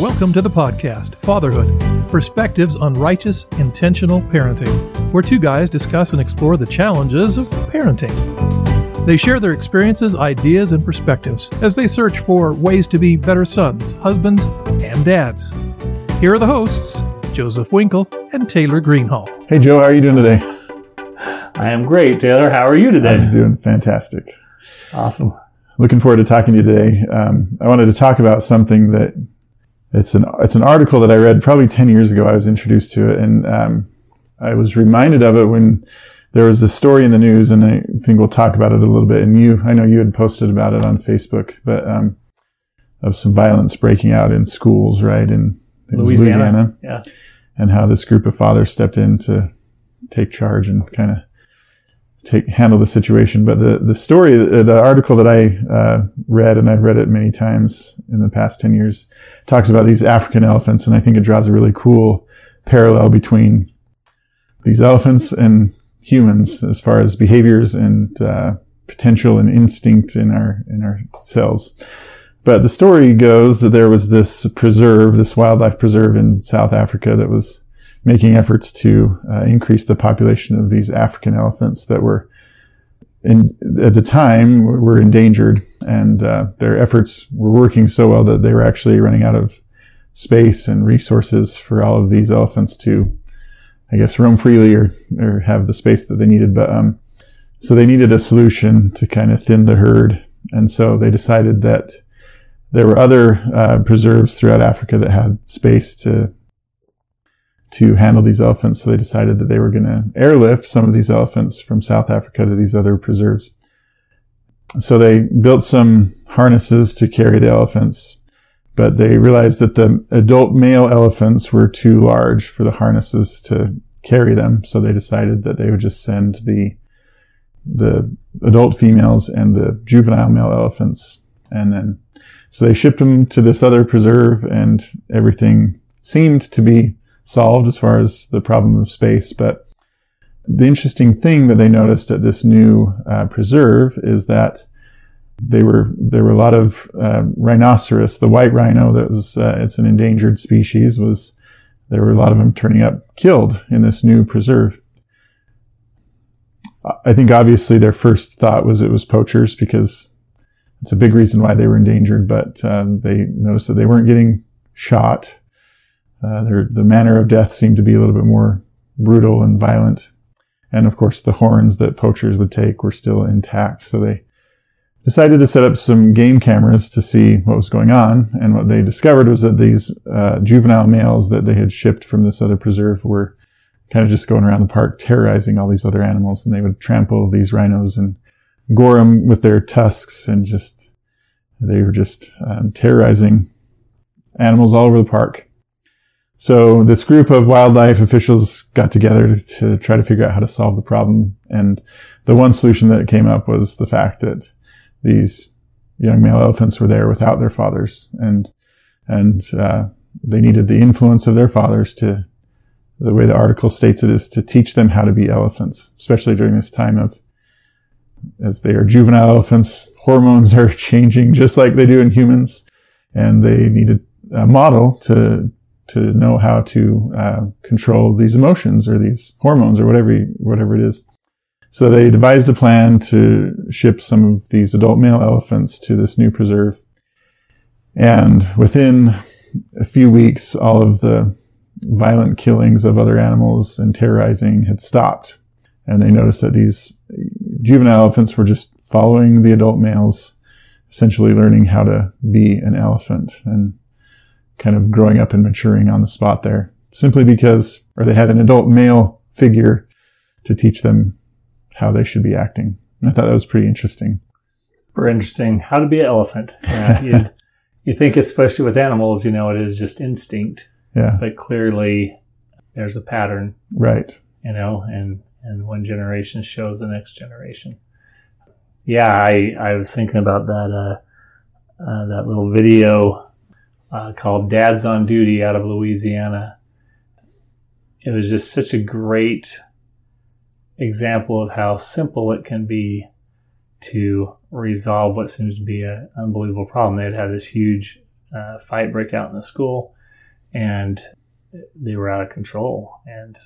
Welcome to the podcast, Fatherhood Perspectives on Righteous, Intentional Parenting, where two guys discuss and explore the challenges of parenting. They share their experiences, ideas, and perspectives as they search for ways to be better sons, husbands, and dads. Here are the hosts, Joseph Winkle and Taylor Greenhall. Hey, Joe, how are you doing today? I am great, Taylor. How are you today? I'm doing fantastic. Awesome. Looking forward to talking to you today. Um, I wanted to talk about something that it's an it's an article that I read probably ten years ago. I was introduced to it, and um, I was reminded of it when there was this story in the news, and I think we'll talk about it a little bit. And you, I know you had posted about it on Facebook, but um, of some violence breaking out in schools, right in, in Louisiana. Louisiana, Yeah. and how this group of fathers stepped in to take charge and kind of take handle the situation. But the the story, the, the article that I uh, read, and I've read it many times in the past ten years, talks about these African elephants, and I think it draws a really cool parallel between these elephants and humans as far as behaviors and uh, potential and instinct in our in ourselves. But the story goes that there was this preserve, this wildlife preserve in South Africa that was making efforts to uh, increase the population of these African elephants that were in, at the time were endangered. And uh, their efforts were working so well that they were actually running out of space and resources for all of these elephants to I guess roam freely or, or have the space that they needed. But um, so they needed a solution to kind of thin the herd. And so they decided that there were other uh, preserves throughout Africa that had space to to handle these elephants. So they decided that they were going to airlift some of these elephants from South Africa to these other preserves. So they built some harnesses to carry the elephants, but they realized that the adult male elephants were too large for the harnesses to carry them. So they decided that they would just send the the adult females and the juvenile male elephants. And then, so they shipped them to this other preserve and everything seemed to be solved as far as the problem of space. But the interesting thing that they noticed at this new uh, preserve is that they were there were a lot of uh, rhinoceros, the white rhino that was uh, it's an endangered species was there were a lot of them turning up killed in this new preserve. I think obviously their first thought was it was poachers because it's a big reason why they were endangered, but um, they noticed that they weren't getting shot. Uh, the manner of death seemed to be a little bit more brutal and violent. And of course, the horns that poachers would take were still intact. So they decided to set up some game cameras to see what was going on. And what they discovered was that these uh, juvenile males that they had shipped from this other preserve were kind of just going around the park terrorizing all these other animals. And they would trample these rhinos and gore them with their tusks and just, they were just um, terrorizing animals all over the park. So this group of wildlife officials got together to, try to figure out how to solve the problem. And the one solution that came up was the fact that these young male elephants were there without their fathers and, and, uh, they needed the influence of their fathers to, the way the article states it is to teach them how to be elephants, especially during this time of, as they are juvenile elephants, hormones are changing just like they do in humans. And they needed a model to, to know how to uh, control these emotions or these hormones or whatever whatever it is. So they devised a plan to ship some of these adult male elephants to this new preserve, and within a few weeks, all of the violent killings of other animals and terrorizing had stopped. And they noticed that these juvenile elephants were just following the adult males, essentially learning how to be an elephant and kind of growing up and maturing on the spot there simply because, or they had an adult male figure to teach them how they should be acting. I thought that was pretty interesting. Super interesting. How to be an elephant. Yeah, you, you think, especially with animals, you know, it is just instinct, Yeah. but clearly there's a pattern, Right. you know, and, and one generation shows the next generation. Yeah, I, I was thinking about that, uh, uh, that little video uh, called Dad's on Duty out of Louisiana. It was just such a great example of how simple it can be to resolve what seems to be an unbelievable problem. They had had this huge uh, fight break out in the school, and they were out of control. And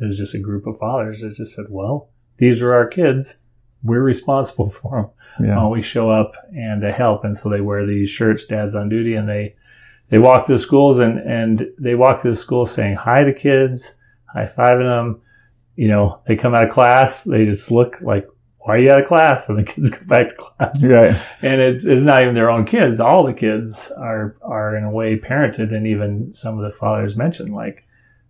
it was just a group of fathers that just said, "Well, these are our kids. We're responsible for them. Yeah. Always show up and to help." And so they wear these shirts, "Dad's on duty," and they they walk through the schools and and they walk through the school saying hi to kids, high fiving them. You know, they come out of class, they just look like, "Why are you out of class?" And the kids go back to class Right. and it's it's not even their own kids. All the kids are are in a way parented, and even some of the fathers mentioned like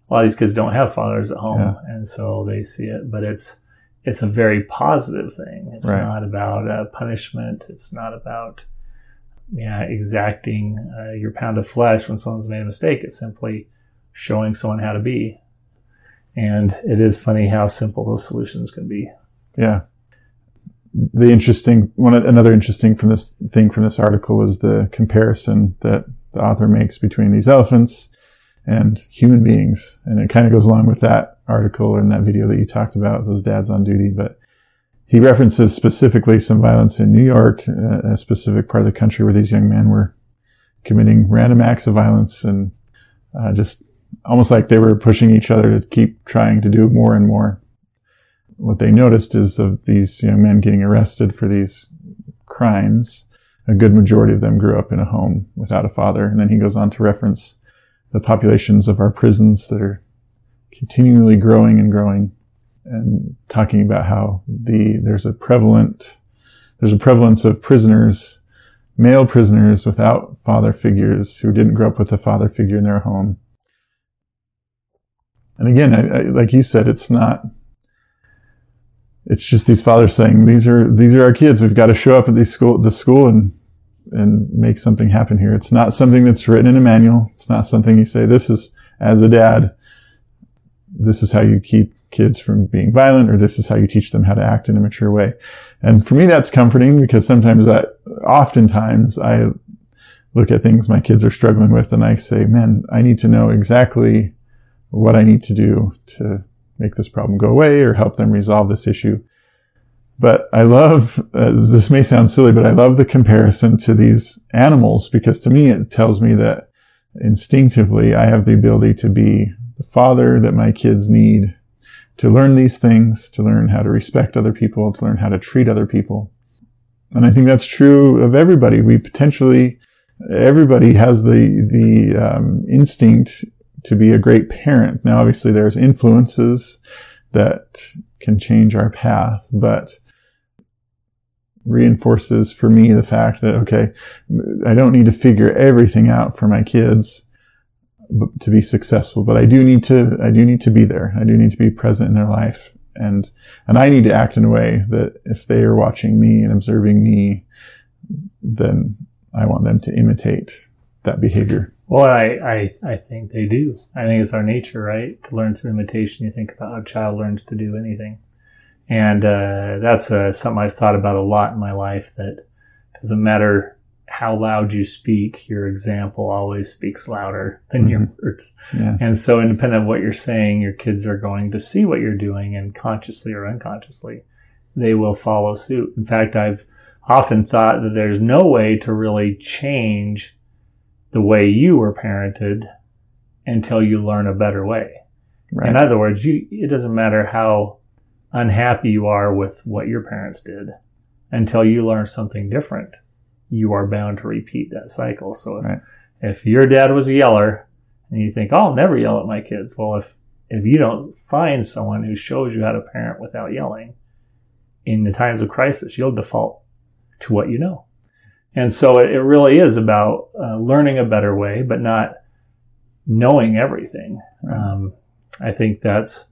a lot of these kids don't have fathers at home, Yeah. and so they see it. But it's it's a very positive thing. It's Right. not about uh, punishment. It's not about yeah exacting uh, your pound of flesh when someone's made a mistake. It's simply showing someone how to be. And it is funny how simple those solutions can be. Yeah. The interesting one, another interesting from this thing from this article was the comparison that the author makes between these elephants and human beings, and it kind of goes along with that article and that video that you talked about, those dads on duty. But he references specifically some violence in New York, uh, a specific part of the country where these young men were committing random acts of violence and uh, just almost like they were pushing each other to keep trying to do more and more what they noticed is of these young men getting arrested for these crimes, a good majority of them grew up in a home without a father. And then he goes on to reference the populations of our prisons that are continually growing and growing and talking about how the, there's a prevalent, there's a prevalence of prisoners, male prisoners without father figures who didn't grow up with a father figure in their home. And again, I, I, like you said, it's not, it's just these fathers saying these are these are our kids. We've got to show up at these school the school and and make something happen here. It's not something that's written in a manual. It's not something you say this is as a dad. This is how you keep kids from being violent, or this is how you teach them how to act in a mature way. And for me, that's comforting because sometimes that, oftentimes, I look at things my kids are struggling with, and I say, "Man, I need to know exactly what I need to do to make this problem go away or help them resolve this issue. But I love, uh, this may sound silly, but I love the comparison to these animals because to me it tells me that instinctively I have the ability to be the father that my kids need to learn these things, to learn how to respect other people, to learn how to treat other people. And I think that's true of everybody. We potentially, everybody has the, the um, instinct to be a great parent. Now, obviously, there's influences that can change our path, but reinforces for me the fact that, okay, I don't need to figure everything out for my kids to be successful, but I do need to, I do need to be there. I do need to be present in their life. And, and I need to act in a way that if they are watching me and observing me, then I want them to imitate that behavior. Well, I, I, I think they do. I think it's our nature, right? To learn through imitation. You think about how a child learns to do anything. And uh, that's uh, something I've thought about a lot in my life that doesn't matter how loud you speak, your example always speaks louder than mm-hmm. your words. Yeah. And so, independent of what you're saying, your kids are going to see what you're doing, and consciously or unconsciously, they will follow suit. In fact, I've often thought that there's no way to really change the way you were parented until you learn a better way. Right. In other words, you, it doesn't matter how unhappy you are with what your parents did until you learn something different. You are bound to repeat that cycle. So if, Right. if your dad was a yeller and you think, oh, I'll never yell at my kids. Well, if, if you don't find someone who shows you how to parent without yelling in the times of crisis, you'll default to what you know. And so it, it really is about uh, learning a better way, but not knowing everything. Um, I think that's,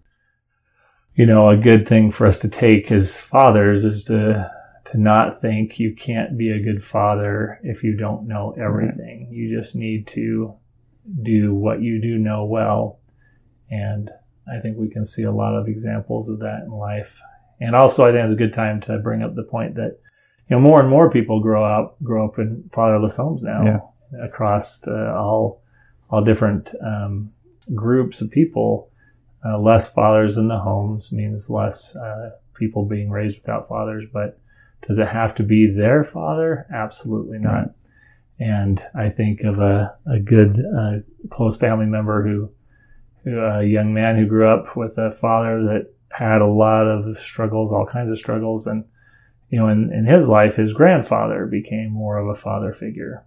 you know, a good thing for us to take as fathers is to, to not think you can't be a good father if you don't know everything. You just need to do what you do know well. And I think we can see a lot of examples of that in life. And also, I think it's a good time to bring up the point that, you know, more and more people grow up, grow up in fatherless homes now across uh, all, all different, um, groups of people. Uh, less fathers in the homes means less, uh, people being raised without fathers, but does it have to be their father? Absolutely not. Right. And I think of a, a good, uh, close family member who, who, a young man who grew up with a father that had a lot of struggles, all kinds of struggles. And, you know, in, in his life, his grandfather became more of a father figure.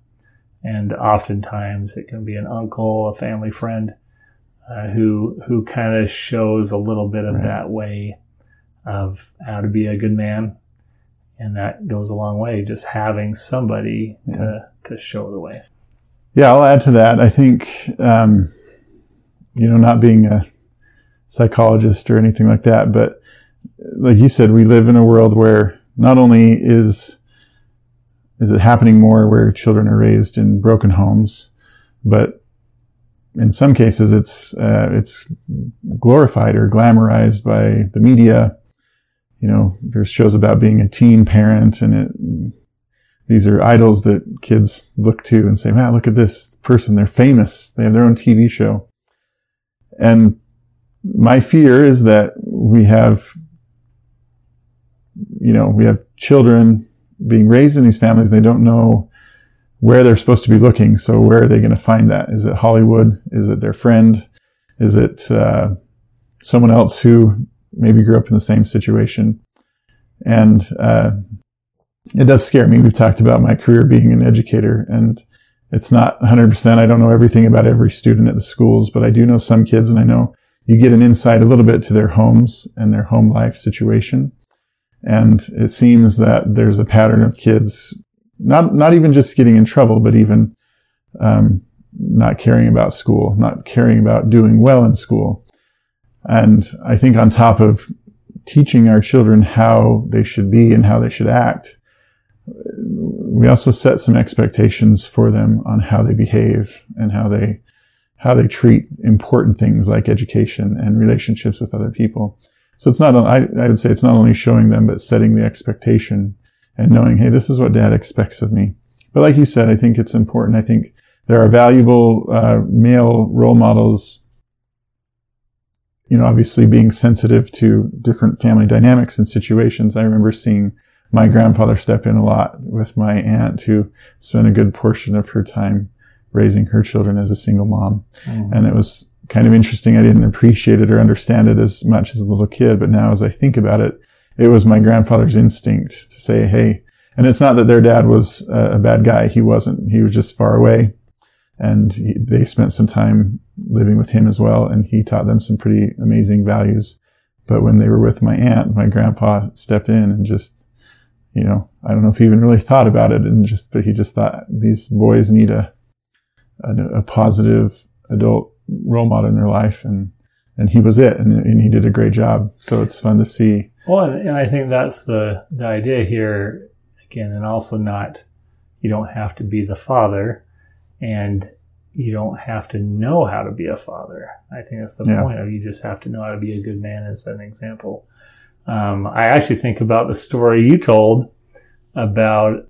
And oftentimes it can be an uncle, a family friend, uh, who, who kind of shows a little bit of right. that way of how to be a good man and that goes a long way. Just having somebody yeah. to to show the way. Yeah, I'll add to that. I think um, you know, not being a psychologist or anything like that, but like you said, we live in a world where not only is is it happening more where children are raised in broken homes, but in some cases it's uh, it's glorified or glamorized by the media you know, there's shows about being a teen parent and it, these are idols that kids look to and say, man, look at this person. They're famous. They have their own TV show. And my fear is that we have, you know, we have children being raised in these families. They don't know where they're supposed to be looking. So where are they going to find that? Is it Hollywood? Is it their friend? Is it, uh, someone else who maybe grew up in the same situation. And uh, it does scare me. We've talked about my career being an educator, and it's not 100%. I don't know everything about every student at the schools, but I do know some kids, and I know you get an insight a little bit to their homes and their home life situation. And it seems that there's a pattern of kids not not even just getting in trouble, but even um, not caring about school, not caring about doing well in school. And I think on top of teaching our children how they should be and how they should act, we also set some expectations for them on how they behave and how they how they treat important things like education and relationships with other people. So it's not I, I would say it's not only showing them but setting the expectation and knowing, hey, this is what dad expects of me. But like you said, I think it's important. I think there are valuable uh, male role models you know, obviously being sensitive to different family dynamics and situations. I remember seeing my grandfather step in a lot with my aunt who spent a good portion of her time raising her children as a single mom. Mm. And it was kind of interesting. I didn't appreciate it or understand it as much as a little kid, but now as I think about it, it was my grandfather's instinct to say, Hey, and it's not that their dad was a bad guy. He wasn't. He was just far away and he, they spent some time living with him as well, and he taught them some pretty amazing values. But when they were with my aunt, my grandpa stepped in and just, you know, I don't know if he even really thought about it, and just, but he just thought these boys need a, a, a positive adult role model in their life, and and he was it, and, and he did a great job. So it's fun to see. Well, and, and I think that's the the idea here again, and also not you don't have to be the father and you don't have to know how to be a father. I think that's the yeah. point of you just have to know how to be a good man and set an example. Um, I actually think about the story you told about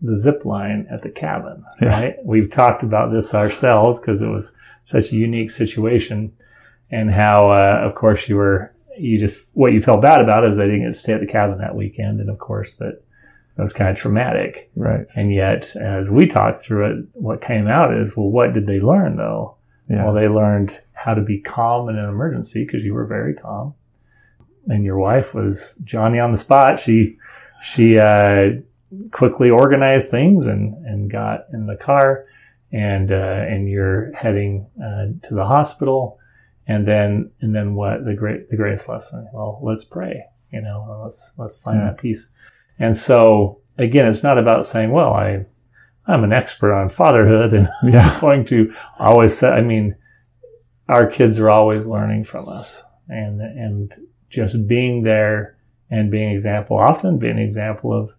the zip line at the cabin, yeah. right? We've talked about this ourselves because it was such a unique situation and how, uh, of course, you were, you just, what you felt bad about is they didn't get to stay at the cabin that weekend. And of course that it was kind of traumatic. Right. And yet, as we talked through it, what came out is, well, what did they learn though? Yeah. Well, they learned how to be calm in an emergency because you were very calm. And your wife was Johnny on the spot. She, she, uh, quickly organized things and, and got in the car and, uh, and you're heading, uh, to the hospital. And then, and then what the great, the greatest lesson? Well, let's pray, you know, let's, let's find yeah. that peace. And so again, it's not about saying, well, I, I'm an expert on fatherhood and yeah. I'm going to always say, I mean, our kids are always learning from us and, and just being there and being an example, often being an example of,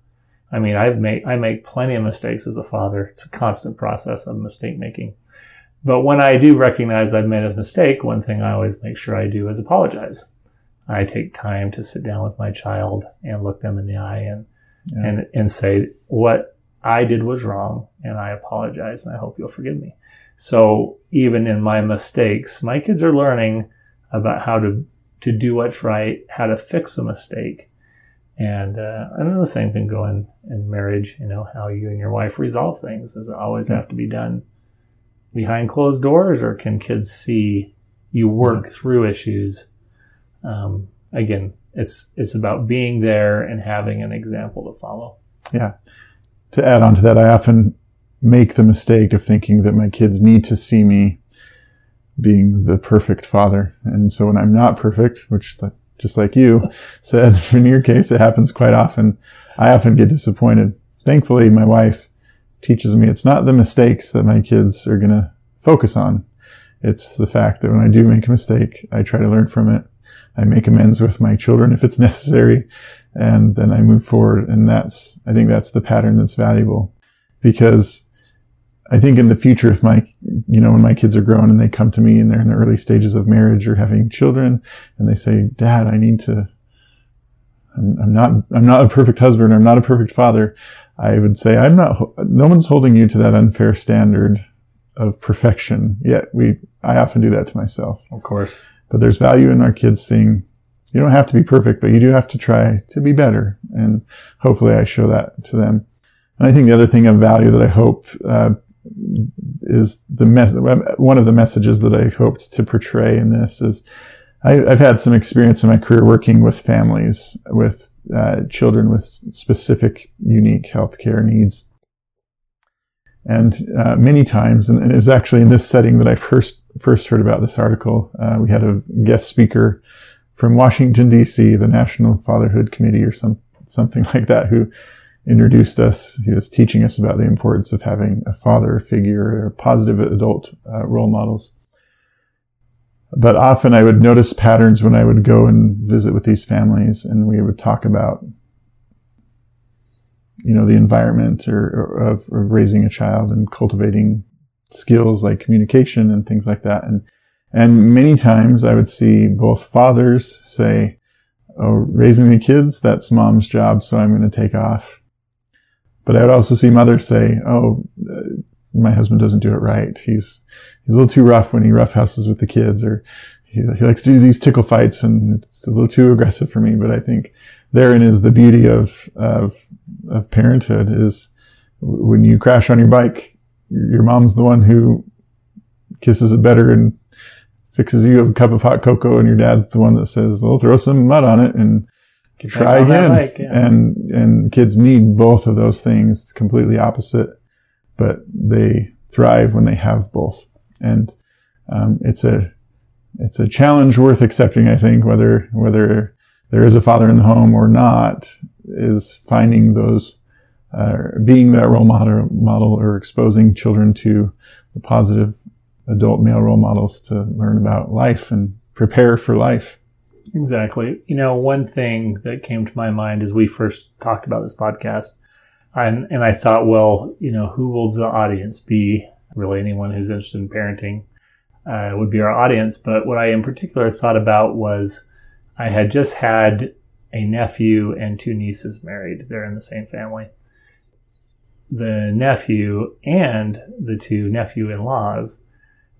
I mean, I've made, I make plenty of mistakes as a father. It's a constant process of mistake making. But when I do recognize I've made a mistake, one thing I always make sure I do is apologize. I take time to sit down with my child and look them in the eye and yeah. and and say what I did was wrong and I apologize and I hope you'll forgive me. So even in my mistakes, my kids are learning about how to to do what's right, how to fix a mistake. And, uh, and then the same can go in, in marriage, you know, how you and your wife resolve things. Does it always have to be done behind closed doors or can kids see you work through issues? Um, again, it's, it's about being there and having an example to follow. Yeah. To add on to that, I often make the mistake of thinking that my kids need to see me being the perfect father. And so when I'm not perfect, which just like you said, in your case, it happens quite often. I often get disappointed. Thankfully, my wife teaches me it's not the mistakes that my kids are going to focus on. It's the fact that when I do make a mistake, I try to learn from it. I make amends with my children if it's necessary, and then I move forward. And that's, I think that's the pattern that's valuable because I think in the future, if my, you know, when my kids are grown and they come to me and they're in the early stages of marriage or having children and they say, dad, I need to, I'm, I'm not, I'm not a perfect husband. I'm not a perfect father. I would say, I'm not, no one's holding you to that unfair standard of perfection. Yet we, I often do that to myself. Of course. But there's value in our kids seeing, you don't have to be perfect, but you do have to try to be better. And hopefully I show that to them. And I think the other thing of value that I hope, uh, is the mes- one of the messages that I hoped to portray in this is I, have had some experience in my career working with families with uh, children with specific unique healthcare needs. And uh, many times, and it was actually in this setting that I first first heard about this article. Uh, we had a guest speaker from Washington D.C., the National Fatherhood Committee, or some something like that, who introduced us. He was teaching us about the importance of having a father figure or positive adult uh, role models. But often I would notice patterns when I would go and visit with these families and we would talk about, you know, the environment or, or of, of raising a child and cultivating skills like communication and things like that. And, and many times I would see both fathers say, Oh, raising the kids, that's mom's job, so I'm going to take off. But I would also see mothers say, "Oh, uh, my husband doesn't do it right. He's he's a little too rough when he roughhouses with the kids, or he, he likes to do these tickle fights, and it's a little too aggressive for me." But I think therein is the beauty of of of parenthood is when you crash on your bike, your mom's the one who kisses it better and fixes you a cup of hot cocoa, and your dad's the one that says, "Well, throw some mud on it and try again. Bike, yeah. And and kids need both of those things. It's completely opposite, but they thrive when they have both. And um, it's a it's a challenge worth accepting. I think whether whether there is a father in the home or not is finding those. Uh, being that role model, model or exposing children to the positive adult male role models to learn about life and prepare for life. Exactly. You know, one thing that came to my mind as we first talked about this podcast, and, and I thought, well, you know, who will the audience be? Really, anyone who's interested in parenting uh, would be our audience. But what I in particular thought about was I had just had a nephew and two nieces married. They're in the same family. The nephew and the two nephew in laws,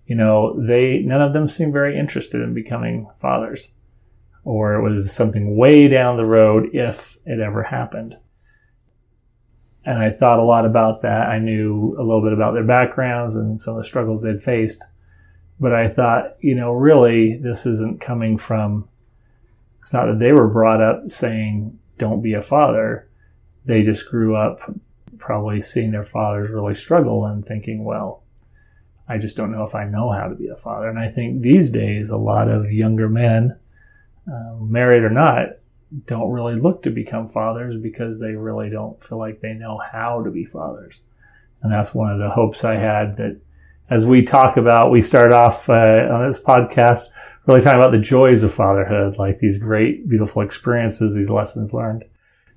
you know, they, none of them seemed very interested in becoming fathers or it was something way down the road if it ever happened. And I thought a lot about that. I knew a little bit about their backgrounds and some of the struggles they'd faced. But I thought, you know, really, this isn't coming from, it's not that they were brought up saying, don't be a father. They just grew up probably seeing their fathers really struggle and thinking, well, I just don't know if I know how to be a father. And I think these days, a lot of younger men, uh, married or not, don't really look to become fathers because they really don't feel like they know how to be fathers. And that's one of the hopes I had that as we talk about, we start off uh, on this podcast really talking about the joys of fatherhood, like these great, beautiful experiences, these lessons learned.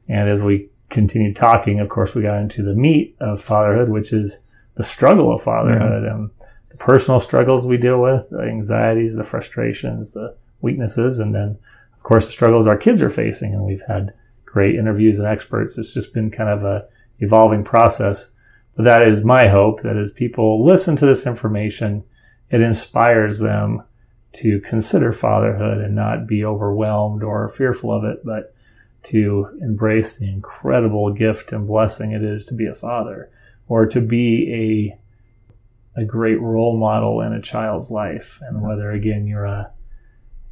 And as we continued talking, of course, we got into the meat of fatherhood, which is the struggle of fatherhood yeah. and the personal struggles we deal with, the anxieties, the frustrations, the weaknesses, and then, of course, the struggles our kids are facing. And we've had great interviews and experts. It's just been kind of a evolving process. That is my hope that as people listen to this information, it inspires them to consider fatherhood and not be overwhelmed or fearful of it, but to embrace the incredible gift and blessing it is to be a father or to be a a great role model in a child's life. And whether again you're a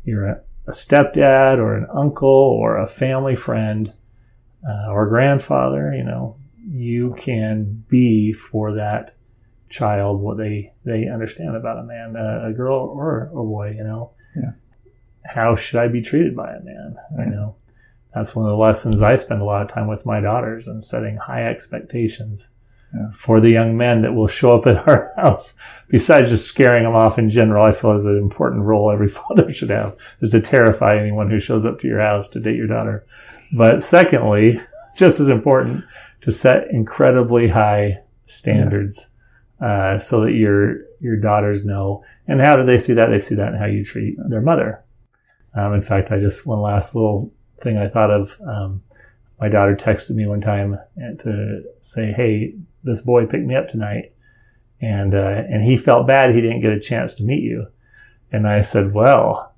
you're a, a stepdad or an uncle or a family friend uh, or grandfather you know you can be for that child what they they understand about a man a, a girl or a boy you know? Yeah. how should i be treated by a man you know? That's one of the lessons i spend a lot of time with my daughters and setting high expectations Yeah. for the young men that will show up at our house. Besides just scaring them off in general i feel is an important role every father should have is to terrify anyone who shows up to your house to date your daughter. But secondly just as important to set incredibly high standards uh, so that your your daughters know. And how do they see that? They see that in how you treat their mother. Um, in fact, I just one last little thing I thought of. Um, my daughter texted me one time to say, "Hey, this boy picked me up tonight, and uh, and he felt bad he didn't get a chance to meet you." And I said, "Well,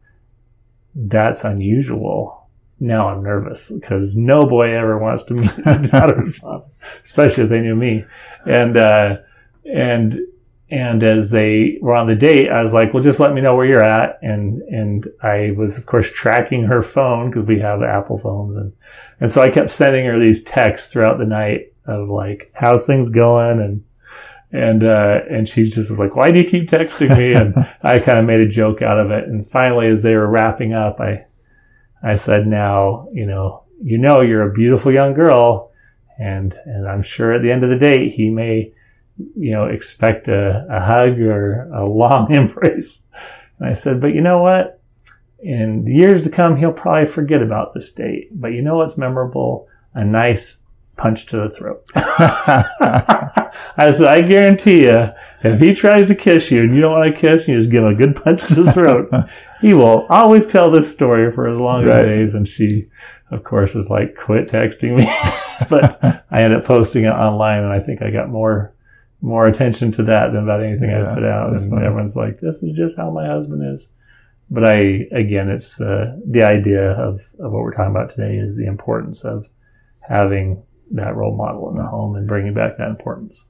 that's unusual." Now I'm nervous because no boy ever wants to meet a daughter's father, especially if they knew me. And uh, and and as they were on the date, I was like, "Well, just let me know where you're at." And and I was, of course, tracking her phone because we have Apple phones, and and so I kept sending her these texts throughout the night of like, "How's things going?" and and uh, and she just was like, "Why do you keep texting me?" And I kind of made a joke out of it. And finally, as they were wrapping up, I I said, "Now, you know, you know, you're a beautiful young girl, and and I'm sure at the end of the date, he may." you know, expect a, a hug or a long embrace. And I said, but you know what? In the years to come, he'll probably forget about this date. But you know what's memorable? A nice punch to the throat. I said, I guarantee you, if he tries to kiss you and you don't want to kiss, you just give him a good punch to the throat. he will always tell this story for as long as Right. days. And she, of course, is like, quit texting me. but I ended up posting it online and I think I got more more attention to that than about anything I put out. And funny. everyone's like, this is just how my husband is. But I, again, it's uh, the idea of, of what we're talking about today is the importance of having that role model in the home and bringing back that importance.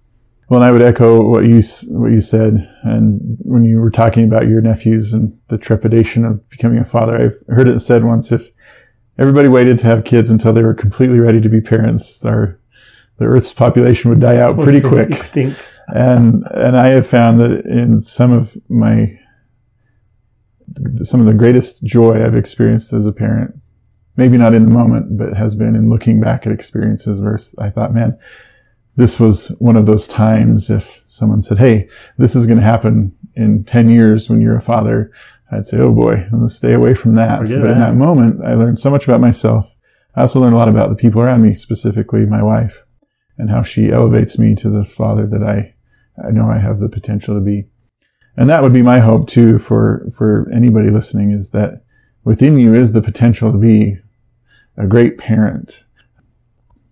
Well, and I would echo what you what you said, and when you were talking about your nephews and the trepidation of becoming a father, I've heard it said once: if everybody waited to have kids until they were completely ready to be parents, our the Earth's population would die out pretty quick. Extinct. and and I have found that in some of my some of the greatest joy I've experienced as a parent, maybe not in the moment, but has been in looking back at experiences where I thought, man, this was one of those times. If someone said, "Hey, this is going to happen in ten years when you're a father," I'd say, "Oh boy, I'm going to stay away from that." Forget but in that. that moment, I learned so much about myself. I also learned a lot about the people around me, specifically my wife, and how she elevates me to the father that I I know I have the potential to be. And that would be my hope too for, for anybody listening is that within you is the potential to be a great parent.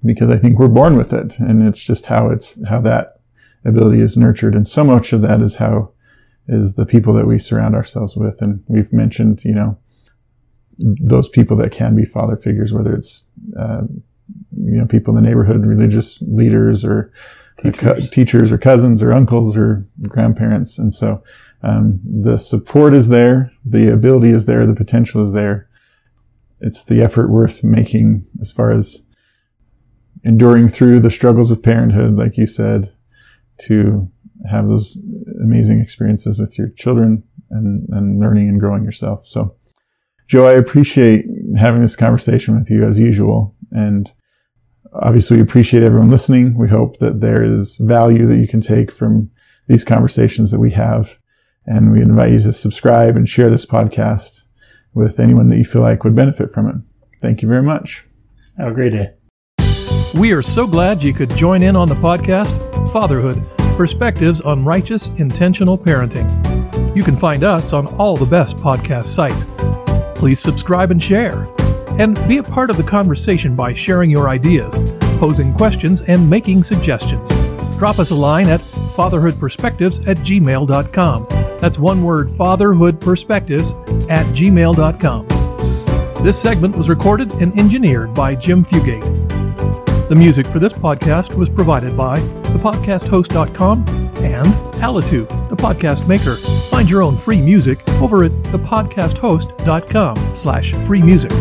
Because I think we're born with it and it's just how it's, how that ability is nurtured. And so much of that is how, is the people that we surround ourselves with. And we've mentioned, you know, those people that can be father figures, whether it's, uh, you know, people in the neighborhood, religious leaders or, Teachers. co- teachers or cousins or uncles or grandparents. And so um, the support is there, the ability is there, the potential is there. It's the effort worth making as far as enduring through the struggles of parenthood, like you said, to have those amazing experiences with your children and, and learning and growing yourself. So, Joe, I appreciate having this conversation with you as usual. And obviously we appreciate everyone listening. We hope that there is value that you can take from these conversations that we have. And we invite you to subscribe and share this podcast with anyone that you feel like would benefit from it. Thank you very much. Have a great day. We are so glad you could join in on the podcast Fatherhood Perspectives on Righteous Intentional Parenting. You can find us on all the best podcast sites. Please subscribe and share. And be a part of the conversation by sharing your ideas, posing questions, and making suggestions. Drop us a line at fatherhoodperspectives at gmail.com. That's one word, fatherhoodperspectives at gmail.com. This segment was recorded and engineered by Jim Fugate. The music for this podcast was provided by thepodcasthost.com and Alitu, the podcast maker. Find your own free music over at thepodcasthost.com slash free music.